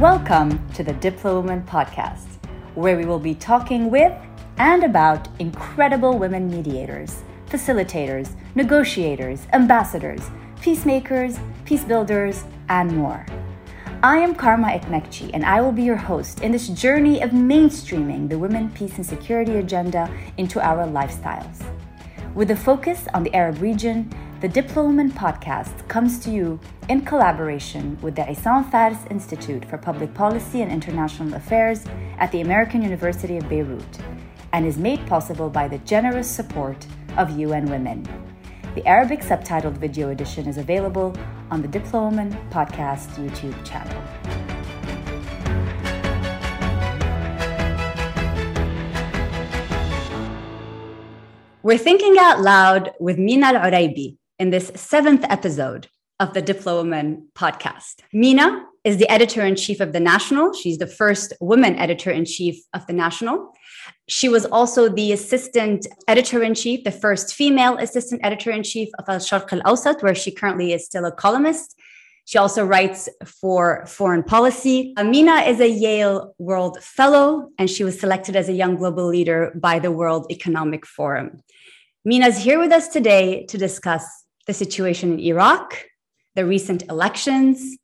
Welcome to the Diplowoman podcast, where we will be talking with and about incredible women mediators, facilitators, negotiators, ambassadors, peacemakers, peace builders, and more. I am Karma Ekmekji, and I will be your host in this journey of mainstreaming the women, peace, and security agenda into our lifestyles. With a focus on the Arab region, the Diplowoman podcast comes to you in collaboration with the Issam Fares Institute for Public Policy and International Affairs at the American University of Beirut and is made possible by the generous support of UN Women. The Arabic subtitled video edition is available on the Diplowoman podcast YouTube channel. We're thinking out loud with Mina Al Oraibi in this seventh episode of the Diplowoman podcast. Mina is the editor in chief of The National. She's the first woman editor in chief of The National. She was also the assistant editor in chief, the first female assistant editor in chief of Al Sharq Al Awsat, where she currently is still a columnist. She also writes for foreign policy. Amina is a Yale World Fellow, and she was selected as a young global leader by the World Economic Forum. Mina's here with us today to discuss the situation in Iraq, the recent elections,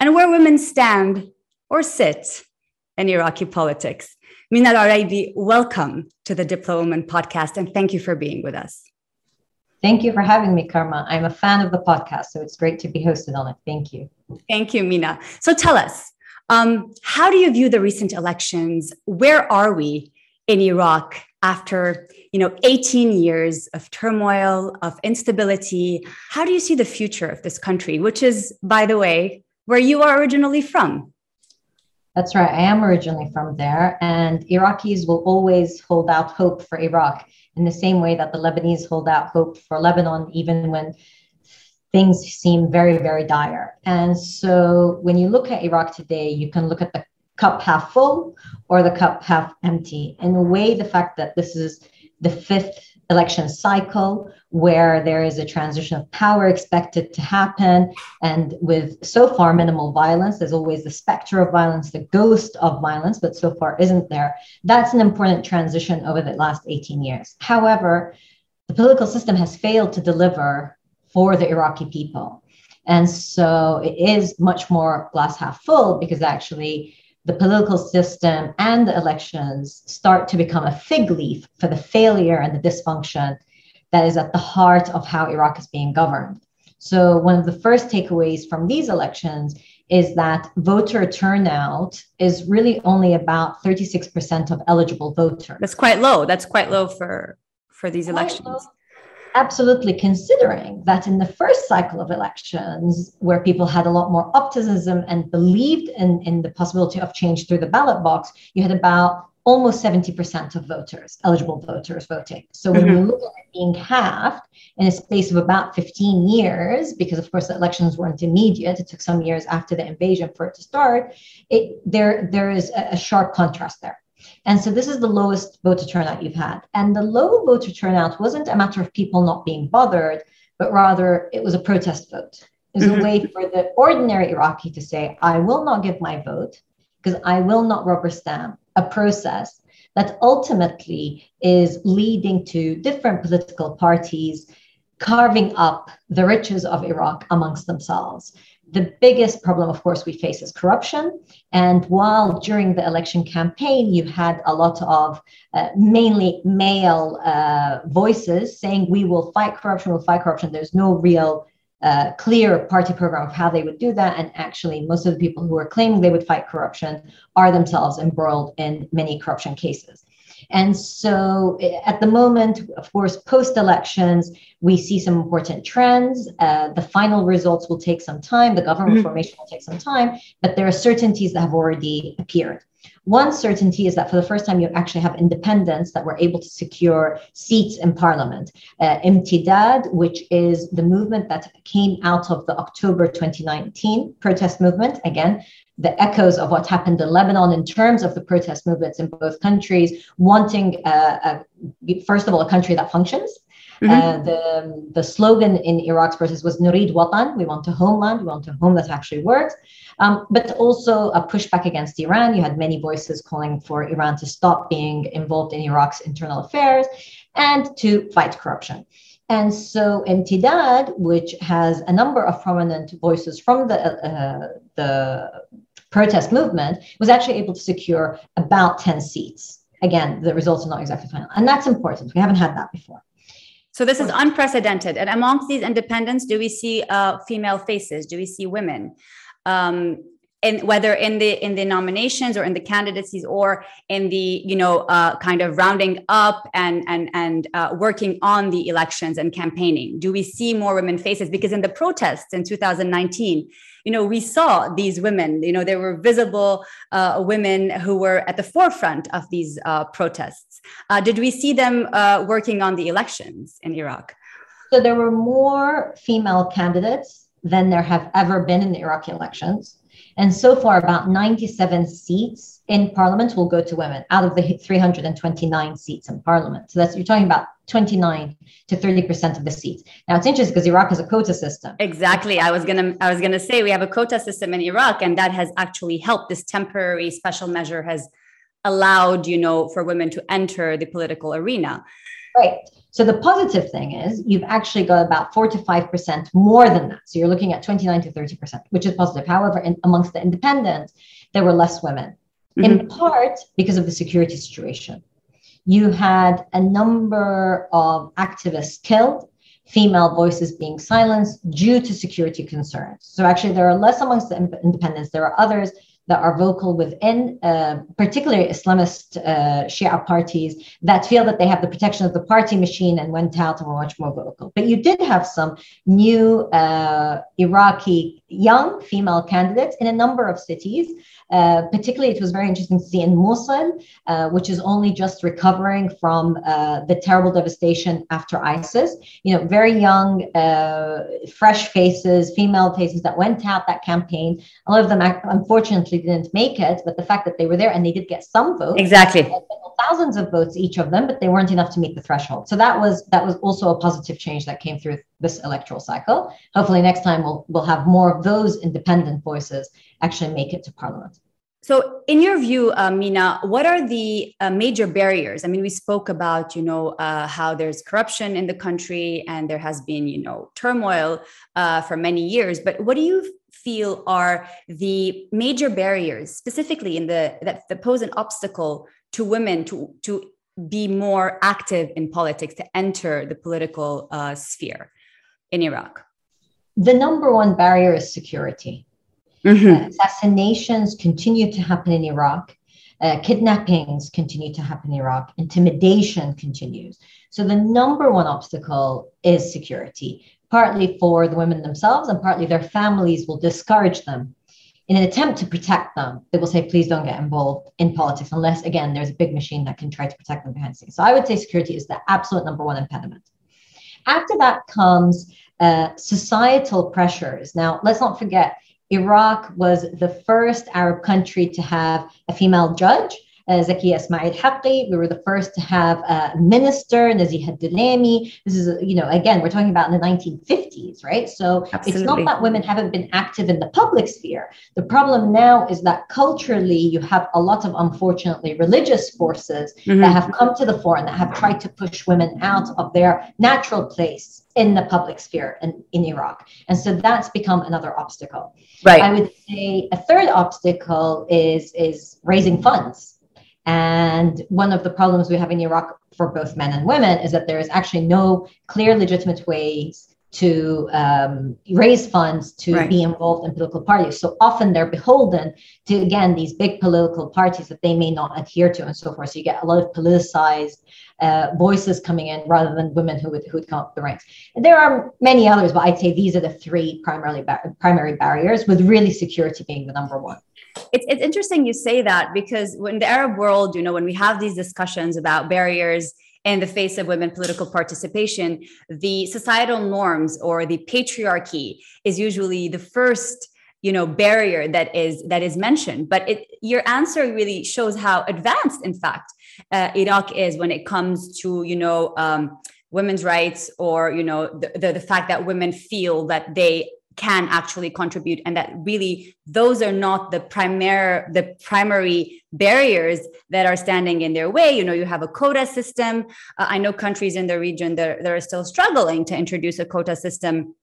and where women stand or sit in Iraqi politics. Mina Al welcome to the Diplowoman podcast, and thank you for being with us. Thank you for having me, Karma. I'm a fan of the podcast, so it's great to be hosted on it. Thank you. Thank you, Mina. So tell us, um, how do you view the recent elections? Where are we in Iraq after you know 18 years of turmoil of instability how do you see the future of this country? Which is by the way where you are originally from. That's right. I am originally from there and iraqis will always hold out hope for iraq in the same way that the lebanese hold out hope for lebanon even when things seem very very dire. And so when you look at iraq today you can look at the cup half full or the cup half empty. In a way, the fact that this is the fifth election cycle where there is a transition of power expected to happen and with so far minimal violence there's always the specter of violence the ghost of violence but so far isn't there. That's an important transition over the last 18 years. However the political system has failed to deliver for the iraqi people. And so it is much more glass half full because actually the political system and the elections start to become a fig leaf for the failure and the dysfunction that is at the heart of how Iraq is being governed. So, one of the first takeaways from these elections is that voter turnout is really only about 36% of eligible voters. That's quite low. That's quite low for for these quite elections. Low absolutely considering that in the first cycle of elections, where people had a lot more optimism and believed in, in the possibility of change through the ballot box, you had about almost 70% of voters, eligible voters voting. So when mm-hmm. you look at it being halved in a space of about 15 years, because of course the elections weren't immediate, it took some years after the invasion for it to start, it, there, there is a, a sharp contrast there. And so this is the lowest voter turnout you've had. And the low voter turnout wasn't a matter of people not being bothered, but rather it was a protest vote. It was mm-hmm. a way for the ordinary Iraqi to say, I will not give my vote because I will not rubber stamp a process that ultimately is leading to different political parties carving up the riches of Iraq amongst themselves the biggest problem, of course, we face is corruption. And while during the election campaign, you had a lot of uh, mainly male uh, voices saying, we will fight corruption, we'll fight corruption. There's no real uh, clear party program of how they would do that. And actually, most of the people who are claiming they would fight corruption are themselves embroiled in many corruption cases. And so eh, at the moment, of course, post elections, we see some important trends. Uh, the final results will take some time, the government mm-hmm. formation will take some time, but there are certainties that have already appeared. One certainty is that for the first time, you actually have independents that were able to secure seats in parliament. Uh, Imtidad, which is the movement that came out of the October 2019 protest movement, again, the echoes of what happened in Lebanon in terms of the protest movements in both countries, wanting, uh, a, first of all, a country that functions. Mm-hmm. Uh, the, the slogan in Iraq's protest was Nurid Watan, we want a homeland, we want a home that actually works. Um, but also a pushback against Iran. You had many voices calling for Iran to stop being involved in Iraq's internal affairs and to fight corruption. And so Imtidad, which has a number of prominent voices from the, uh, the protest movement, was actually able to secure about 10 seats. Again, the results are not exactly final. And that's important. We haven't had that before. So this is unprecedented. And amongst these independents, do we see uh, female faces? Do we see women? Um, in whether in the in the nominations or in the candidacies or in the you know uh, kind of rounding up and and and uh, working on the elections and campaigning do we see more women faces because in the protests in 2019 you know we saw these women you know there were visible uh, women who were at the forefront of these uh, protests uh, did we see them uh, working on the elections in iraq so there were more female candidates than there have ever been in the iraqi elections and so far, about 97 seats in parliament will go to women out of the 329 seats in parliament. So that's you're talking about 29 to 30 percent of the seats. Now it's interesting because Iraq has a quota system. Exactly. I was gonna I was gonna say we have a quota system in Iraq, and that has actually helped. This temporary special measure has allowed you know for women to enter the political arena. Right. So the positive thing is you've actually got about four to five percent more than that. So you're looking at 29 to 30 percent, which is positive. However, in, amongst the independents, there were less women, mm-hmm. in part because of the security situation. You had a number of activists killed, female voices being silenced due to security concerns. So actually, there are less amongst the independents. There are others that are vocal within, uh, particularly Islamist uh, Shia parties, that feel that they have the protection of the party machine and went out and were much more vocal. But you did have some new uh, Iraqi young female candidates in a number of cities. Uh, particularly, it was very interesting to see in Mosul, uh, which is only just recovering from uh, the terrible devastation after ISIS. You know, very young, fresh faces, female faces that went out that campaign. A lot of them, unfortunately, didn't make it, but the fact that they were there and they did get some votes. Exactly. Thousands of votes each of them, but they weren't enough to meet the threshold. So that was that was also a positive change that came through this electoral cycle. Hopefully next time we'll we'll have more of those independent voices actually make it to parliament. So, in your view, uh, Mina, what are the uh, major barriers? I mean, we spoke about, you know, uh, how there's corruption in the country and there has been, you know, turmoil uh, for many years. But what do you feel are the major barriers, specifically in the that, that pose an obstacle to women to to be more active in politics, to enter the political uh, sphere in Iraq? The number one barrier is security. Mm-hmm. Uh, assassinations continue to happen in Iraq. Uh, kidnappings continue to happen in Iraq. Intimidation continues. So the number one obstacle is security partly for the women themselves and partly their families will discourage them in an attempt to protect them they will say please don't get involved in politics unless again there's a big machine that can try to protect them behind the scenes so i would say security is the absolute number one impediment after that comes uh, societal pressures now let's not forget iraq was the first arab country to have a female judge uh, Zakia Ismail Haqqi. We were the first to have a minister, Naziha Dulaimi. This is, you know, again, we're talking about in the 1950s, right? So Absolutely. it's not that women haven't been active in the public sphere. The problem now is that culturally, you have a lot of, unfortunately, religious forces mm-hmm. that have come to the fore and that have tried to push women out of their natural place in the public sphere in, in Iraq. And so that's become another obstacle. Right. I would say a third obstacle is is raising funds. And one of the problems we have in Iraq for both men and women is that there is actually no clear, legitimate ways to um, raise funds to right. be involved in political parties. So often they're beholden to, again, these big political parties that they may not adhere to and so forth. So you get a lot of politicized uh, voices coming in rather than women who would, who would come up the ranks. And there are many others, but I'd say these are the three primarily ba- primary barriers, with really security being the number one. It's, it's interesting you say that because when the Arab world, you know, when we have these discussions about barriers in the face of women political participation, the societal norms or the patriarchy is usually the first you know barrier that is that is mentioned. But it, your answer really shows how advanced in fact uh, iraq is when it comes to you know um, women's rights or you know the, the, the fact that women feel that they can actually contribute and that really those are not the primary the primary barriers that are standing in their way. You know you have a quota system. Uh, i know countries in the region that, that are still struggling to introduce a quota system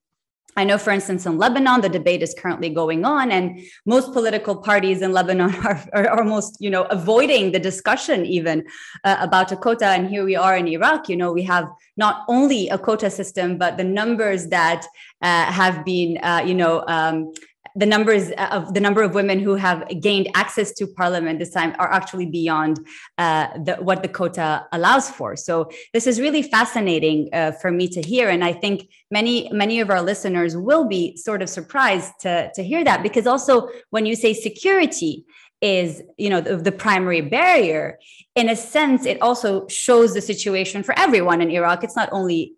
I know, for instance, in Lebanon, the debate is currently going on, and most political parties in Lebanon are, are almost, you know, avoiding the discussion even uh, about a quota. And here we are in Iraq. You know, we have not only a quota system, but the numbers that uh, have been, uh, you know, um, the numbers of the number of women who have gained access to parliament this time are actually beyond uh, the, what the quota allows for. So this is really fascinating uh, for me to hear, and I think many many of our listeners will be sort of surprised to to hear that because also when you say security is you know the, the, primary barrier in a sense it also shows the situation for everyone in iraq it's not only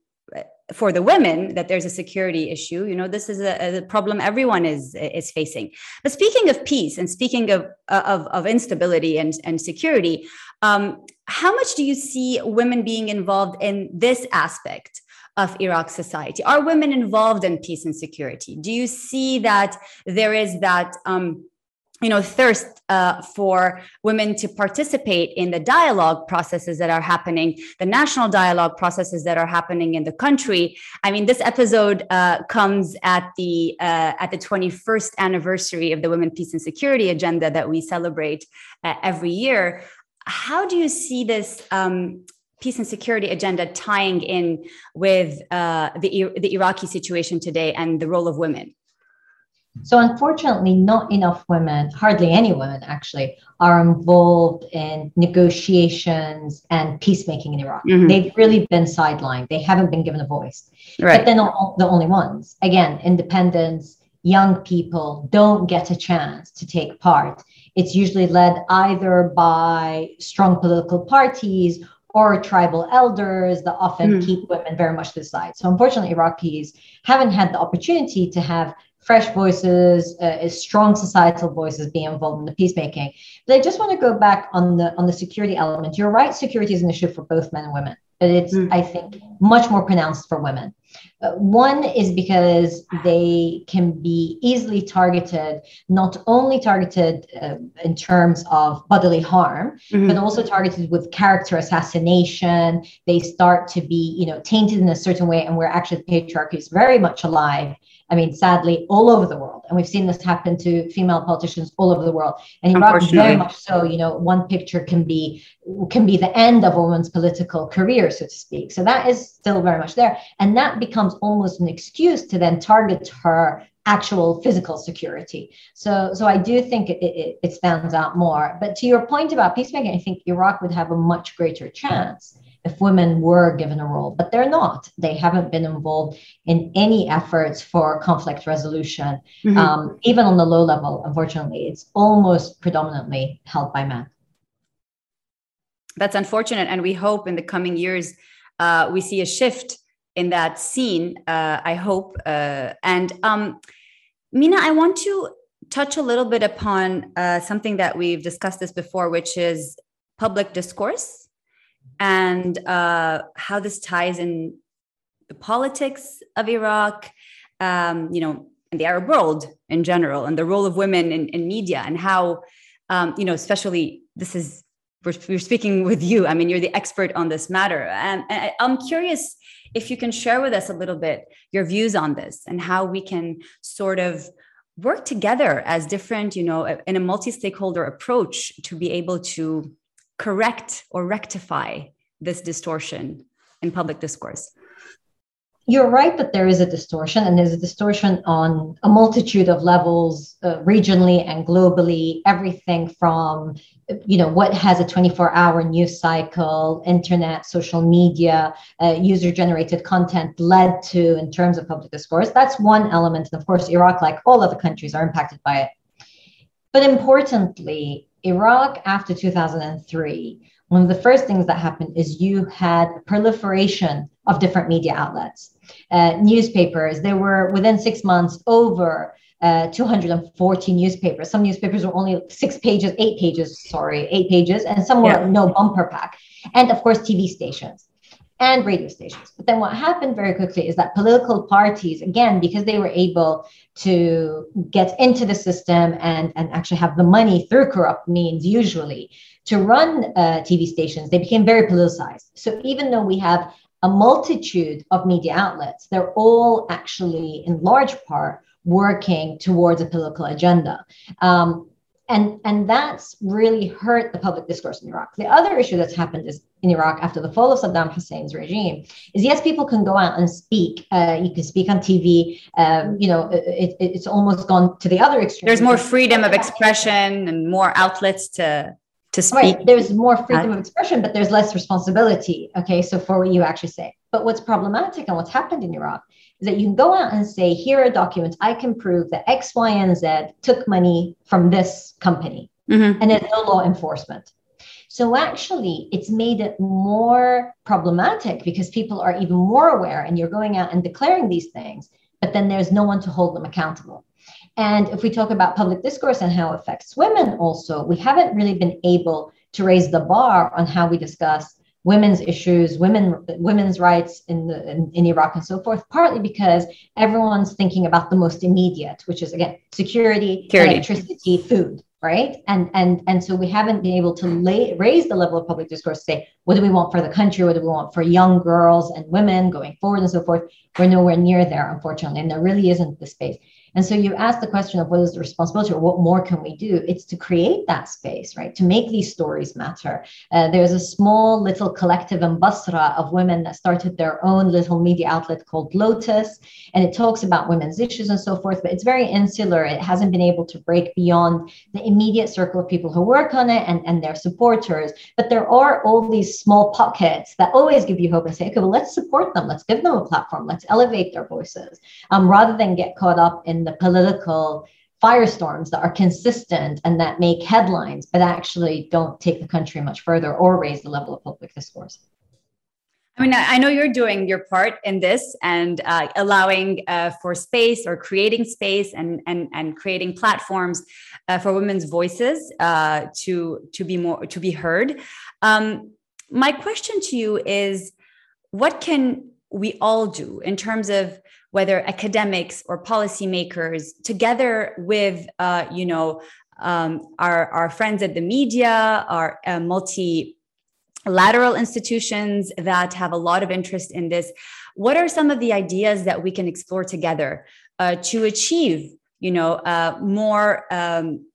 for the women that there's a security issue you know this is a, a, problem everyone is is facing but speaking of peace and speaking of of, of instability and, and security um, how much do you see women being involved in this aspect of Iraq society? Are women involved in peace and security? Do you see that there is that um, you know thirst uh, for women to participate in the dialogue processes that are happening the national dialogue processes that are happening in the country. I mean this episode uh, comes at the uh, at the 21st anniversary of the women peace and security agenda that we celebrate uh, every year. How do you see this um, peace and security agenda tying in with uh, the, the iraqi situation today and the role of women so, unfortunately, not enough women, hardly any women actually, are involved in negotiations and peacemaking in Iraq. Mm-hmm. They've really been sidelined, they haven't been given a voice. Right. But they're not the only ones. Again, independents, young people don't get a chance to take part. It's usually led either by strong political parties or tribal elders that often mm. keep women very much to the side. So, unfortunately, Iraqis haven't had the opportunity to have fresh voices, uh, strong societal voices being involved in the peacemaking. But I just want to go back on the on the security element. You're right, security is an issue for both men and women, but it's mm. I think much more pronounced for women. Uh, one is because they can be easily targeted, not only targeted uh, in terms of bodily harm, mm-hmm. but also targeted with character assassination. They start to be, you know, tainted in a certain way, and where actually patriarchy is very much alive I mean, sadly, all over the world. And we've seen this happen to female politicians all over the world. And Iraq very much so, you know, one picture can be can be the end of a woman's political career, so to speak. So that is still very much there. And that becomes almost an excuse to then target her actual physical security. So, so I do think it, it, it stands out more. But to your point about peacemaking, I think Iraq would have a much greater chance if women were given a role, but they're not. They haven't been involved in any efforts for conflict resolution, mm-hmm. um, even on the low level. Unfortunately, it's almost predominantly held by men. That's unfortunate, and we hope in the coming years uh, we see a shift in that scene. Uh, I hope. Uh, and um, Mina, I want to touch a little bit upon uh, something that we've discussed this before, which is public discourse and uh, how this ties in the politics of Iraq, um, you know, and the Arab world in general, and the role of women in, in media, and how, um, you know, especially this is we're, we're, speaking with you. I mean, you're the expert on this matter, and, and I'm curious if you can share with us a little bit your views on this and how we can sort of work together as different, you know, in a multi-stakeholder approach to be able to correct or rectify this distortion in public discourse? You're right that there is a distortion, and there's a distortion on a multitude of levels, uh, regionally and globally. Everything from, you know, what has a 24-hour news cycle, internet, social media, uh, user-generated content led to in terms of public discourse. That's one element, and of course, Iraq, like all other countries, are impacted by it. But importantly, Iraq after 2003, one of the first things that happened is you had proliferation of different media outlets, uh, newspapers. There were within six months over uh, 240 newspapers. Some newspapers were only six pages, eight pages, sorry, eight pages, and some were yeah. no bumper pack. And of course, TV stations. And radio stations. But then what happened very quickly is that political parties, again, because they were able to get into the system and, and actually have the money through corrupt means, usually, to run uh, TV stations, they became very politicized. So even though we have a multitude of media outlets, they're all actually, in large part, working towards a political agenda. Um, and, and that's really hurt the public discourse in Iraq. The other issue that's happened is in Iraq after the fall of Saddam Hussein's regime is yes, people can go out and speak. Uh, you can speak on TV. Um, you know, it, it, it's almost gone to the other extreme. There's more freedom of expression and more outlets to to speak. Right. There's more freedom of expression, but there's less responsibility. Okay, so for what you actually say. But what's problematic and what's happened in Iraq is that you can go out and say, here are documents. I can prove that X, Y, and Z took money from this company. Mm-hmm. And there's no law enforcement. So actually, it's made it more problematic because people are even more aware and you're going out and declaring these things, but then there's no one to hold them accountable. And if we talk about public discourse and how it affects women, also, we haven't really been able to raise the bar on how we discuss women's issues, women women's rights in, the, in, in Iraq and so forth, partly because everyone's thinking about the most immediate, which is again security, security. electricity, food, right? And and and so we haven't been able to lay, raise the level of public discourse. To say, what do we want for the country? What do we want for young girls and women going forward and so forth? We're nowhere near there, unfortunately, and there really isn't the space. And so you ask the question of what is the responsibility or what more can we do? It's to create that space, right? To make these stories matter. Uh, there's a small little collective in Basra of women that started their own little media outlet called Lotus. And it talks about women's issues and so forth, but it's very insular. It hasn't been able to break beyond the immediate circle of people who work on it and, and their supporters. But there are all these small pockets that always give you hope and say, okay, well, let's support them. Let's give them a platform. Let's elevate their voices um, rather than get caught up in the political firestorms that are consistent and that make headlines, but actually don't take the country much further or raise the level of public discourse. I mean, I know you're doing your part in this and uh, allowing uh, for space or creating space and and and creating platforms uh, for women's voices uh, to to be more to be heard. Um, my question to you is, what can we all do in terms of whether academics or policymakers, together with uh, you know um, our our friends at the media, our uh, multi lateral institutions that have a lot of interest in this what are some of the ideas that we can explore together uh, to achieve you know uh, more um,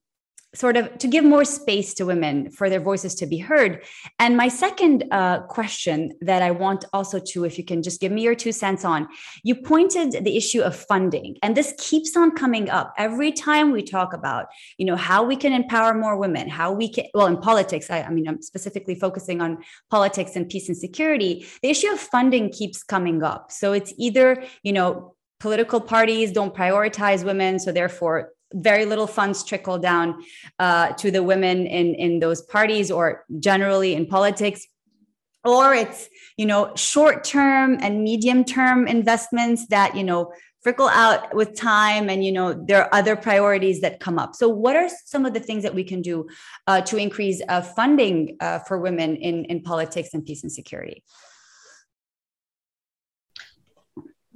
sort of to give more space to women for their voices to be heard. And my second uh, question that I want also to, if you can just give me your two cents on, you pointed the issue of funding, and this keeps on coming up every time we talk about, you know, how we can empower more women, how we can, well, in politics, I, I mean, I'm specifically focusing on politics and peace and security. The issue of funding keeps coming up. So it's either, you know, political parties don't prioritize women so therefore very little funds trickle down uh, to the women in in those parties or generally in politics or it's you know short term and medium term investments that you know trickle out with time and you know there are other priorities that come up. So what are some of the things that we can do uh, to increase uh, funding uh, for women in in politics and peace and security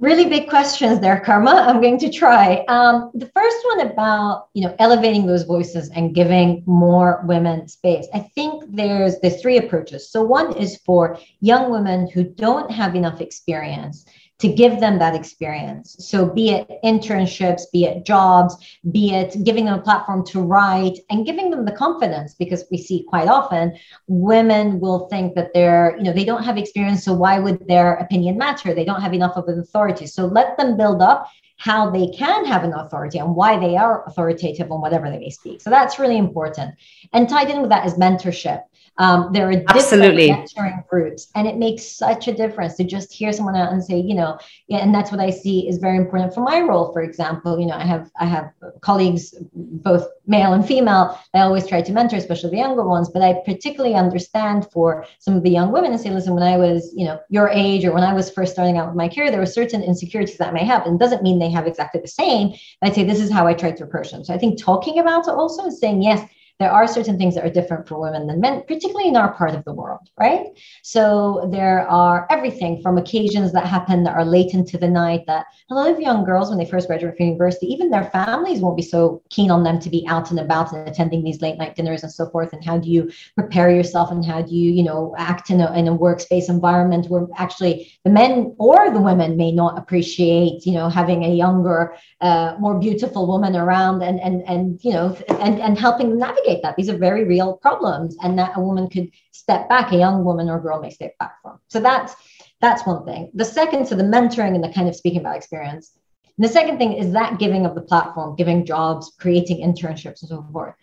really big questions there karma. I'm going to try. Um, the first one about you know elevating those voices and giving more women space. I think there's there's three approaches. So one is for young women who don't have enough experience to give them that experience. So, be it internships, be it jobs, be it giving them a platform to write and giving them the confidence, because we see quite often women will think that they're, you know, they don't have experience. So, why would their opinion matter? They don't have enough of an authority. So, let them build up how they can have an authority and why they are authoritative on whatever they may speak. So, that's really important. And tied in with that is mentorship. Um, there are Absolutely. different mentoring groups, and it makes such a difference to just hear someone out and say, you know, yeah, and that's what I see is very important for my role. For example, you know, I have I have colleagues, both male and female. I always try to mentor, especially the younger ones, but I particularly understand for some of the young women and say, listen, when I was, you know, your age or when I was first starting out with my career, there were certain insecurities that I may have, and doesn't mean they have exactly the same. I'd say this is how I try to approach them. So I think talking about it also is saying yes there are certain things that are different for women than men, particularly in our part of the world, right? So there are everything from occasions that happen that are late into the night that a lot of young girls, when they first graduate from university, even their families won't be so keen on them to be out and about and attending these late night dinners and so forth. And how do you prepare yourself and how do you, you know, act in a, in a workspace environment where actually the men or the women may not appreciate, you know, having a younger, uh, more beautiful woman around and, and, and, you know, and, and helping them that. These are very real problems and that a woman could step back, a young woman or girl may step back from. So that's, that's one thing. The second, so the mentoring and the kind of speaking about experience. And the second thing is that giving of the platform, giving jobs, creating internships and so forth.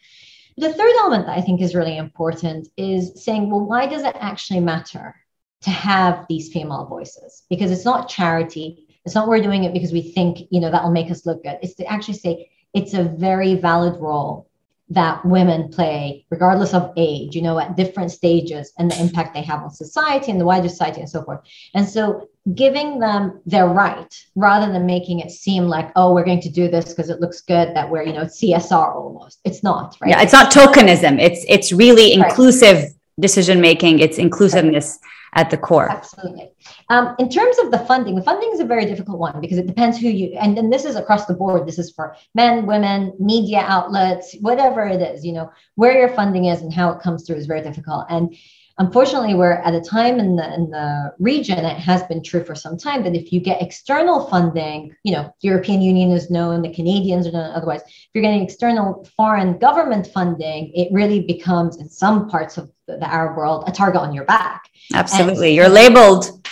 The third element that I think is really important is saying, well, why does it actually matter to have these female voices? Because it's not charity. It's not we're doing it because we think, you know, that'll make us look good. It's to actually say it's a very valid role that women play, regardless of age, you know, at different stages and the impact they have on society and the wider society and so forth. And so giving them their right rather than making it seem like, oh, we're going to do this because it looks good that we're, you know, CSR almost. It's not, right? Yeah, it's not tokenism. It's it's really inclusive right. decision making, it's inclusiveness. Right at the core. Absolutely. Um, in terms of the funding, the funding is a very difficult one because it depends who you, and then this is across the board. This is for men, women, media outlets, whatever it is, you know, where your funding is and how it comes through is very difficult. And unfortunately, we're at a time in the, in the region, it has been true for some time, that if you get external funding, you know, the European Union is known, the Canadians are known, otherwise, if you're getting external foreign government funding, it really becomes, in some parts of the, Arab world, a target on your back. Absolutely. And, you're labeled.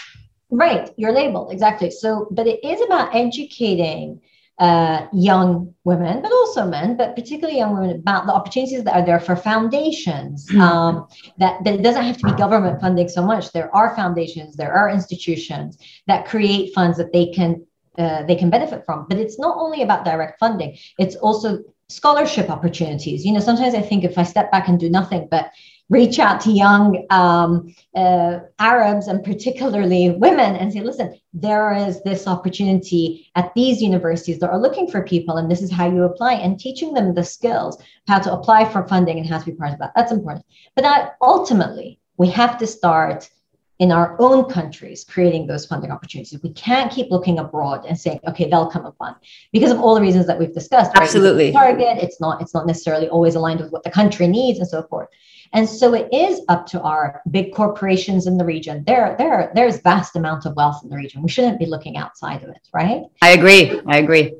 Right. You're labeled. Exactly. So, but it is about educating uh, young women, but also men, but particularly young women, about the opportunities that are there for foundations. Hmm. Um, that, that doesn't have to be government funding so much. There are foundations, there are institutions that create funds that they can uh, they can benefit from. But it's not only about direct funding; it's also scholarship opportunities. You know, sometimes I think if I step back and do nothing but reach out to young um, uh, Arabs and particularly women and say, listen, there is this opportunity at these universities that are looking for people, and this is how you apply, and teaching them the skills, how to apply for funding and how to be part of that. That's important. But that ultimately, we have to start in our own countries creating those funding opportunities. We can't keep looking abroad and saying, okay, they'll come up fund because of all the reasons that we've discussed. Right? Absolutely. Target, it's not, it's not necessarily always aligned with what the country needs and so forth. And so it is up to our big corporations in the region. There, there, there's vast amount of wealth in the region. We shouldn't be looking outside of it, right? I agree. I agree.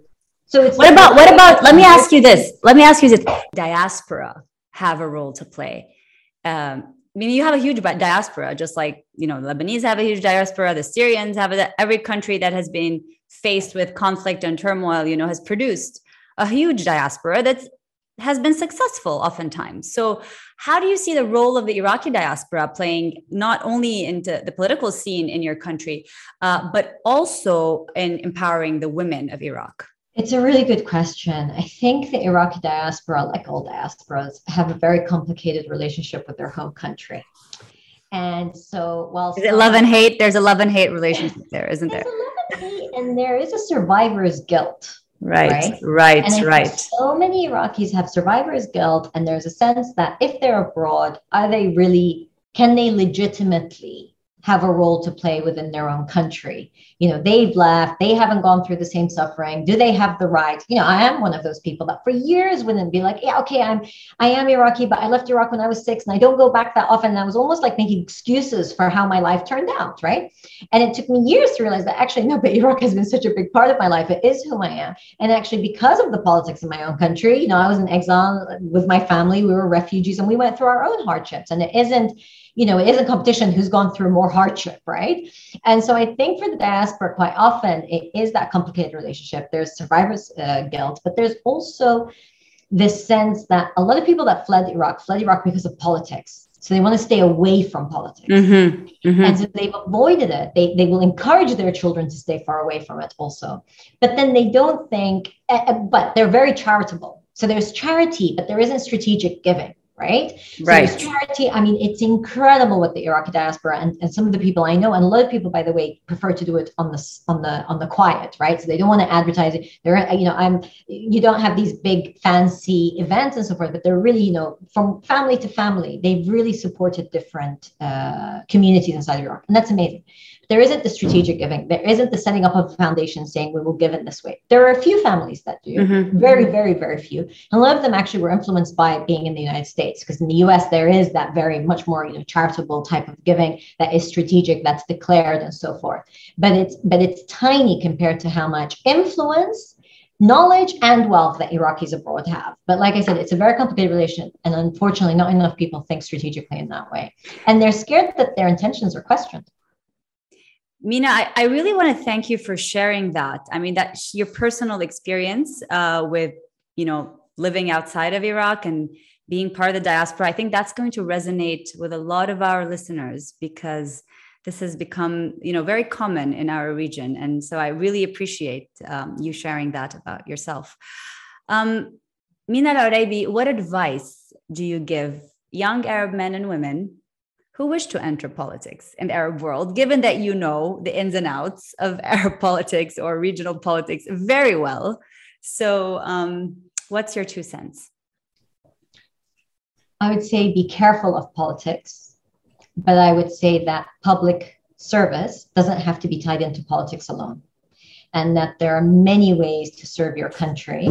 So it's what about what about let me ask you this. Let me ask you this. Diaspora have a role to play. Um, I mean, you have a huge diaspora, just like you know, Lebanese have a huge diaspora. The Syrians have a, every country that has been faced with conflict and turmoil, you know, has produced a huge diaspora that's has been successful oftentimes. So, how do you see the role of the Iraqi diaspora playing not only into the political scene in your country, uh, but also in empowering the women of Iraq? It's a really good question. I think the Iraqi diaspora, like all diasporas, have a very complicated relationship with their home country. And so, while is it love and hate? There's a love and hate relationship there, isn't there? There's a love and hate, and there is a survivor's guilt Right, right, right. right. So many Iraqis have survivor's guilt, and there's a sense that if they're abroad, are they really, can they legitimately have a role to play within their own country. You know, they've left, they haven't gone through the same suffering. Do they have the right? You know, I am one of those people that for years wouldn't be like, yeah, okay, I'm I am Iraqi, but I left Iraq when I was six and I don't go back that often. And I was almost like making excuses for how my life turned out, right? And it took me years to realize that actually, no, but Iraq has been such a big part of my life. It is who I am. And actually, because of the politics in my own country, you know, I was in exile with my family, we were refugees and we went through our own hardships. And it isn't you know, it is a competition who's gone through more hardship, right? And so I think for the diaspora, quite often it is that complicated relationship. There's survivor's uh, guilt, but there's also this sense that a lot of people that fled Iraq fled Iraq because of politics. So they want to stay away from politics. Mm-hmm, mm-hmm. And so they've avoided it. They, they will encourage their children to stay far away from it also. But then they don't think, uh, but they're very charitable. So there's charity, but there isn't strategic giving right? Right. So charity, I mean, it's incredible what the Iraqi diaspora and, and some of the people I know, and a lot of people, by the way, prefer to do it on the on the on the quiet, right? So they don't want to advertise it. They're, you know, I'm you don't have these big fancy events and so forth, but they're really, you know, from family to family, they've really supported different uh, communities inside Iraq, and that's amazing there isn't the strategic giving. There isn't the setting up of a foundation saying we will give in this way. There are a few families that do, mm-hmm. very, very, very few. And a lot of them actually were influenced by being in the United States, because in the US there is that very much more you know charitable type of giving that is strategic, that's declared and so forth. But it's but it's tiny compared to how much influence knowledge and wealth that Iraqis abroad have. But like I said, it's a very complicated relation. And unfortunately, not enough people think strategically in that way. And they're scared that their intentions are questioned. Mina, I, I really want to thank you for sharing that. I mean, that your personal experience uh, with, you know, living outside of Iraq and being part of the diaspora, I think that's going to resonate with a lot of our listeners because this has become, you know, very common in our region. And so I really appreciate um, you sharing that about yourself. Um, Mina Al what advice do you give young Arab men and women who wish to enter politics in the Arab world, given that you know the ins and outs of Arab politics or regional politics very well. So, um, what's your two cents? I would say be careful of politics, but I would say that public service doesn't have to be tied into politics alone and that there are many ways to serve your country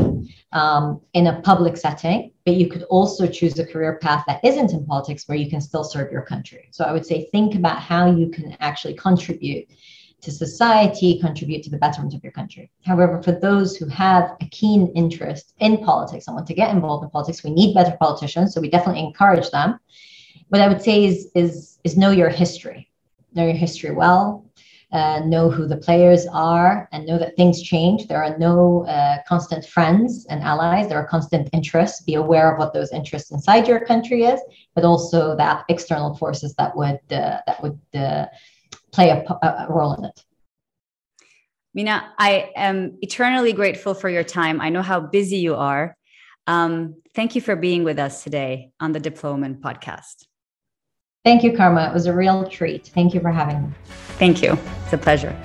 um, in a public setting, but you could also choose a career path that isn't in politics where you can still serve your country. So I would say think about how you can actually contribute to society, contribute to the betterment of your country. However, for those who have a keen interest in politics and want to get involved in politics, we need better politicians. So we definitely encourage them. What I would say is, is, is know your history. Know your history well, uh, know who the players are and know that things change. There are no uh, constant friends and allies. There are constant interests. Be aware of what those interests inside your country is, but also that external forces that would uh, that would uh, play a, a role in it. Mina, I am eternally grateful for your time. I know how busy you are. Um, thank you for being with us today on the Diplowoman podcast. Thank you, Karma. It was a real treat. Thank you for having me. Thank you. It's a pleasure.